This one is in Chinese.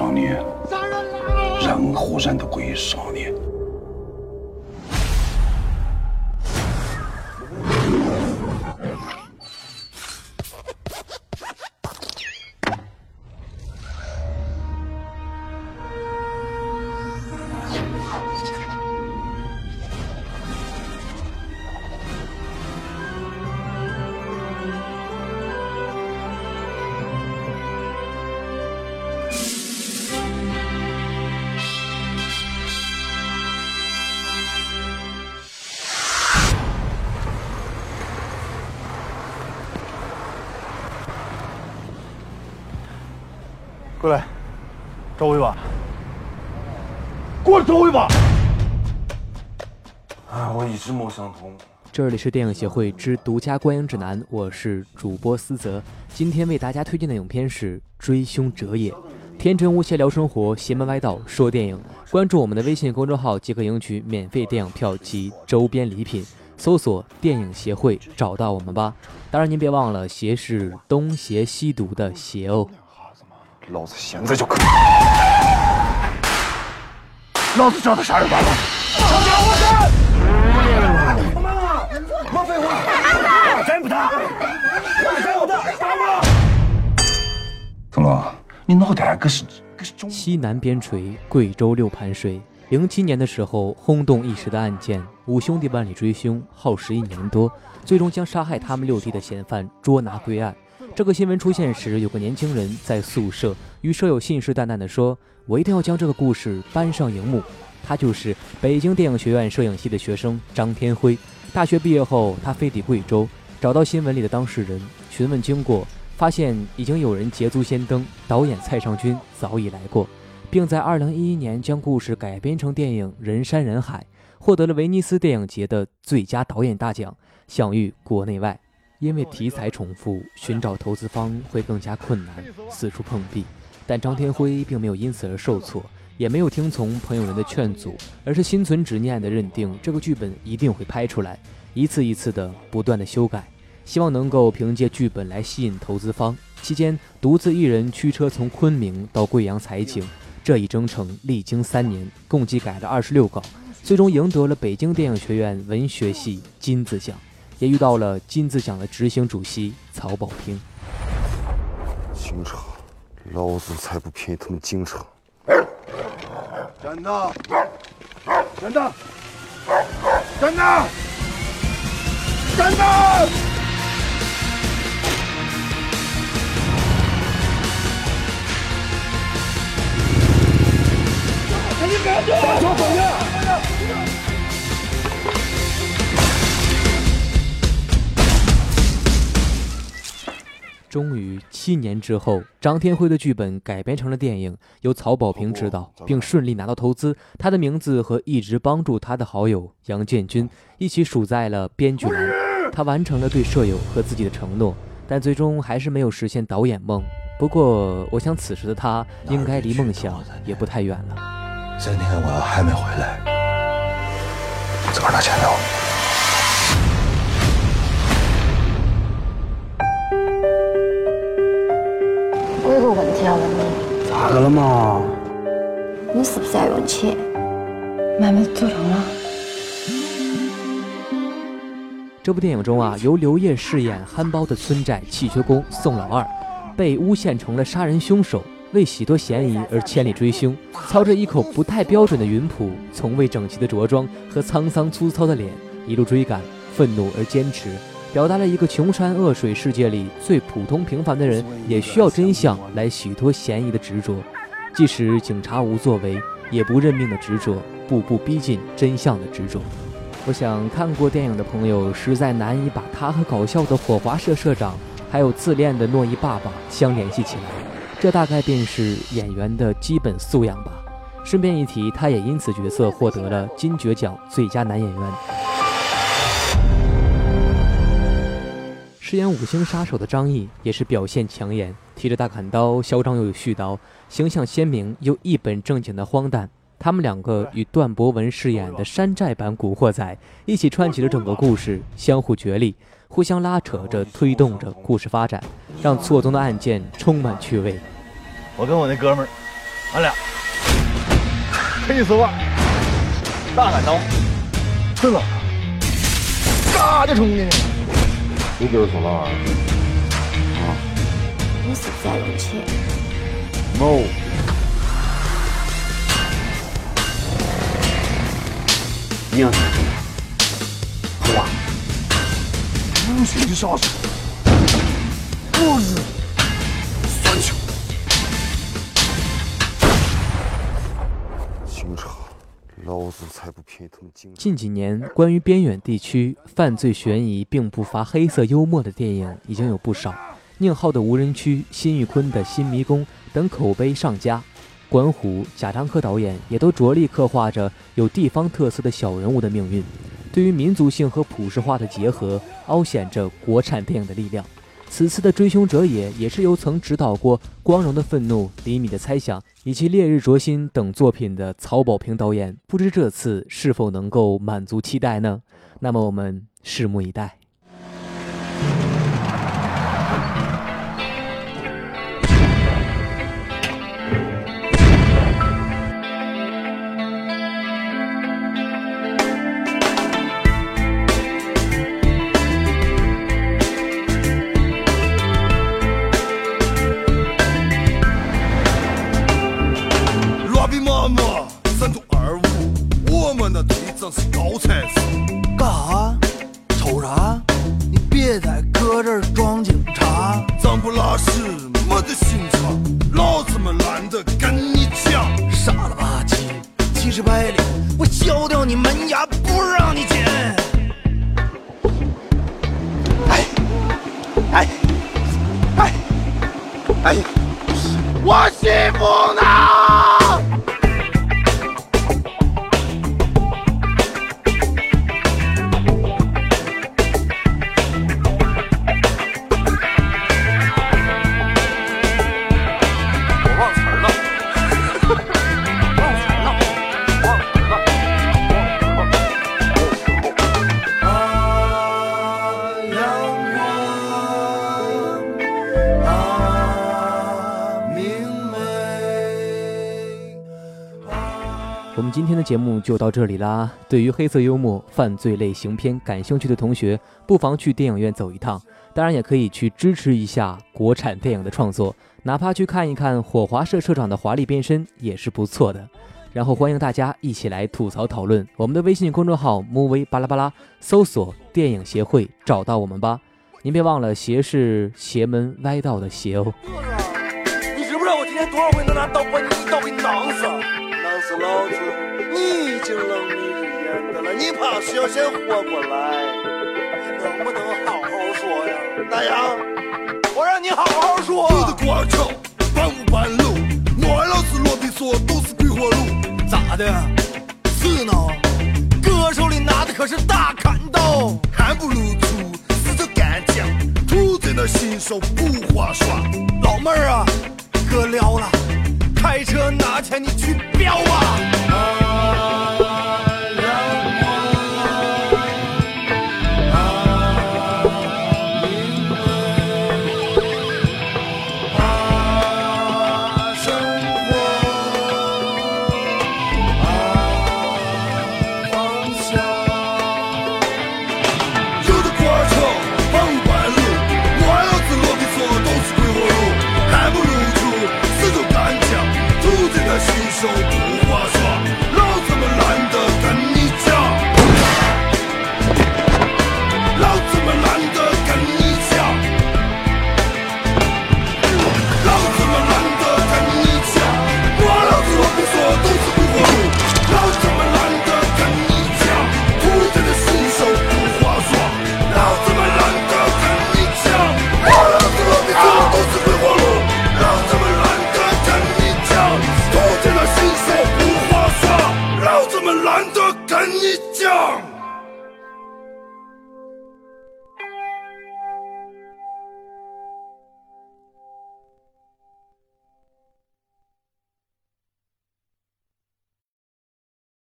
少年，任何人都可以少年。过来，找我一把。过来找我一把！哎，我一直没想通。这里是电影协会之独家观影指南，我是主播思泽。今天为大家推荐的影片是《追凶者也》。天真无邪聊生活，邪门歪道说电影。关注我们的微信公众号即可赢取免费电影票及周边礼品。搜索“电影协会”找到我们吧。当然，您别忘了“邪”是东邪西毒的“邪”哦。老子现在就可以！老子找他杀人犯了！长江我山！他妈啊！莫废话！真不打！真不打！打我！成龙？你脑袋可是可是中？西南边陲，贵州六盘水。零七年的时候，轰动一时的案件——五兄弟万里追凶，耗时一年多，最终将杀害他们六弟的嫌犯捉拿归案。这个新闻出现时，有个年轻人在宿舍与舍友信誓旦旦地说：“我一定要将这个故事搬上荧幕。”他就是北京电影学院摄影系的学生张天辉。大学毕业后，他飞抵贵州，找到新闻里的当事人，询问经过，发现已经有人捷足先登，导演蔡尚君早已来过，并在2011年将故事改编成电影《人山人海》，获得了威尼斯电影节的最佳导演大奖，享誉国内外。因为题材重复，寻找投资方会更加困难，四处碰壁。但张天辉并没有因此而受挫，也没有听从朋友们的劝阻，而是心存执念地认定这个剧本一定会拍出来，一次一次的不断的修改，希望能够凭借剧本来吸引投资方。期间，独自一人驱车从昆明到贵阳采景，这一征程历经三年，共计改了二十六稿，最终赢得了北京电影学院文学系金字奖。也遇到了金子奖的执行主席曹保平。京城，老子才不便宜他们京城！站那！站那！站那！站那！终于，七年之后，张天辉的剧本改编成了电影，由曹保平执导，并顺利拿到投资。他的名字和一直帮助他的好友杨建军一起署在了编剧栏。他完成了对舍友和自己的承诺，但最终还是没有实现导演梦。不过，我想此时的他应该离梦想也不太远了。今天我要还没回来，自个儿拿钱了。你，咋个了嘛？你是不是要用钱？买买走账了。这部电影中啊，由刘烨饰演憨包的村寨气缺工宋老二，被诬陷成了杀人凶手，为洗脱嫌疑而千里追凶，操着一口不太标准的云普，从未整齐的着装和沧桑粗糙的脸，一路追赶，愤怒而坚持。表达了一个穷山恶水世界里最普通平凡的人也需要真相来洗脱嫌疑的执着，即使警察无作为也不认命的执着，步步逼近真相的执着。我想看过电影的朋友实在难以把他和搞笑的火华社社长，还有自恋的诺伊爸爸相联系起来，这大概便是演员的基本素养吧。顺便一提，他也因此角色获得了金爵奖最佳男演员。饰演五星杀手的张译也是表现抢眼，提着大砍刀，嚣张又有絮叨，形象鲜明又一本正经的荒诞。他们两个与段博文饰演的山寨版古惑仔一起串起了整个故事，相互角力，互相拉扯着推动着故事发展，让错综的案件充满趣味。我跟我那哥们儿俺俩陪你吃饭，大砍刀，真的，嘎就冲进去。你就是宋老二。你是在用钱？No。一样是什么？无情的杀手，不是近几年，关于边远地区犯罪悬疑并不乏黑色幽默的电影已经有不少。宁浩的《无人区》，辛玉坤的《新迷宫》等口碑上佳。关虎、贾樟柯导演也都着力刻画着有地方特色的小人物的命运，对于民族性和普世化的结合，凹显着国产电影的力量。此次的《追凶者也》也是由曾指导过《光荣的愤怒》《厘米的猜想》以及《烈日灼心》等作品的曹保平导演，不知这次是否能够满足期待呢？那么我们拭目以待。Simona! 今天的节目就到这里啦。对于黑色幽默、犯罪类型片感兴趣的同学，不妨去电影院走一趟。当然，也可以去支持一下国产电影的创作，哪怕去看一看火华社社长的华丽变身也是不错的。然后欢迎大家一起来吐槽讨论。我们的微信公众号 movie 巴拉巴拉，搜索“电影协会”找到我们吧。您别忘了，邪是邪门歪道的邪哦。你知不知道我今天多少回能拿刀把你一刀给囊死？死老子！你已经冷迷日眼的了，你怕是要先活过来？你能不能好好说呀？那样，我让你好好说。我的光桥，半无半路，莫老是罗比说都是鬼火路。咋的？是呢？哥手里拿的可是大砍刀，还不如出死着干将，土贼的新手不划算。老妹儿啊，哥撩了，开车拿钱你去飙啊？